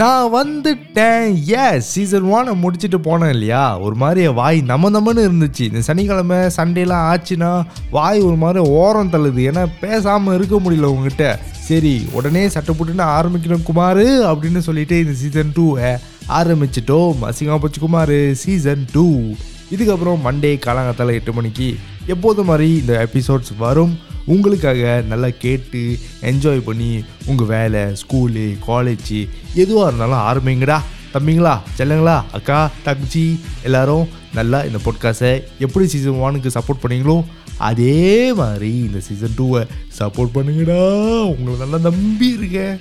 நான் வந்துட்டேன். S season one முடிச்சுட்டு போனேன் இல்லையா? ஒரு மாதிரி வாய் நம்ம நம்மன்னு இருந்துச்சு. இந்த சனிக்கிழமை சண்டேலாம் ஆச்சுன்னா வாய் ஒரு மாதிரி ஓரம் தள்ளுது. ஏன்னா பேசாமல் இருக்க முடியல உங்ககிட்ட. சரி உடனே சட்டை போட்டுன்னு ஆரம்பிக்கணும் குமார் அப்படின்னு சொல்லிட்டு இந்த சீசன் டூவை ஆரம்பிச்சிட்டோம். அசிங்கமாக போச்சு குமார் சீசன் டூ இதுக்கப்புறம் மண்டே காலங்காத்தால எட்டு மணிக்கு எப்போது மாதிரி இந்த எபிசோட்ஸ் வரும். உங்களுக்காக நல்லா கேட்டு என்ஜாய் பண்ணி உங்கள் வேலை ஸ்கூலு காலேஜு எதுவாக இருந்தாலும் ஆரம்பிங்கடா தம்பிங்களா செல்லுங்களா அக்கா தங்கச்சி எல்லாரும் நல்லா இந்த பொட்காஸ்ட்டை எப்படி சீசன் ஒனுக்கு சப்போர்ட் பண்ணீங்களோ அதே மாதிரி இந்த சீசன் டூவை சப்போர்ட் பண்ணுங்கடா. உங்களை நல்லா நம்பி இருக்கேன்.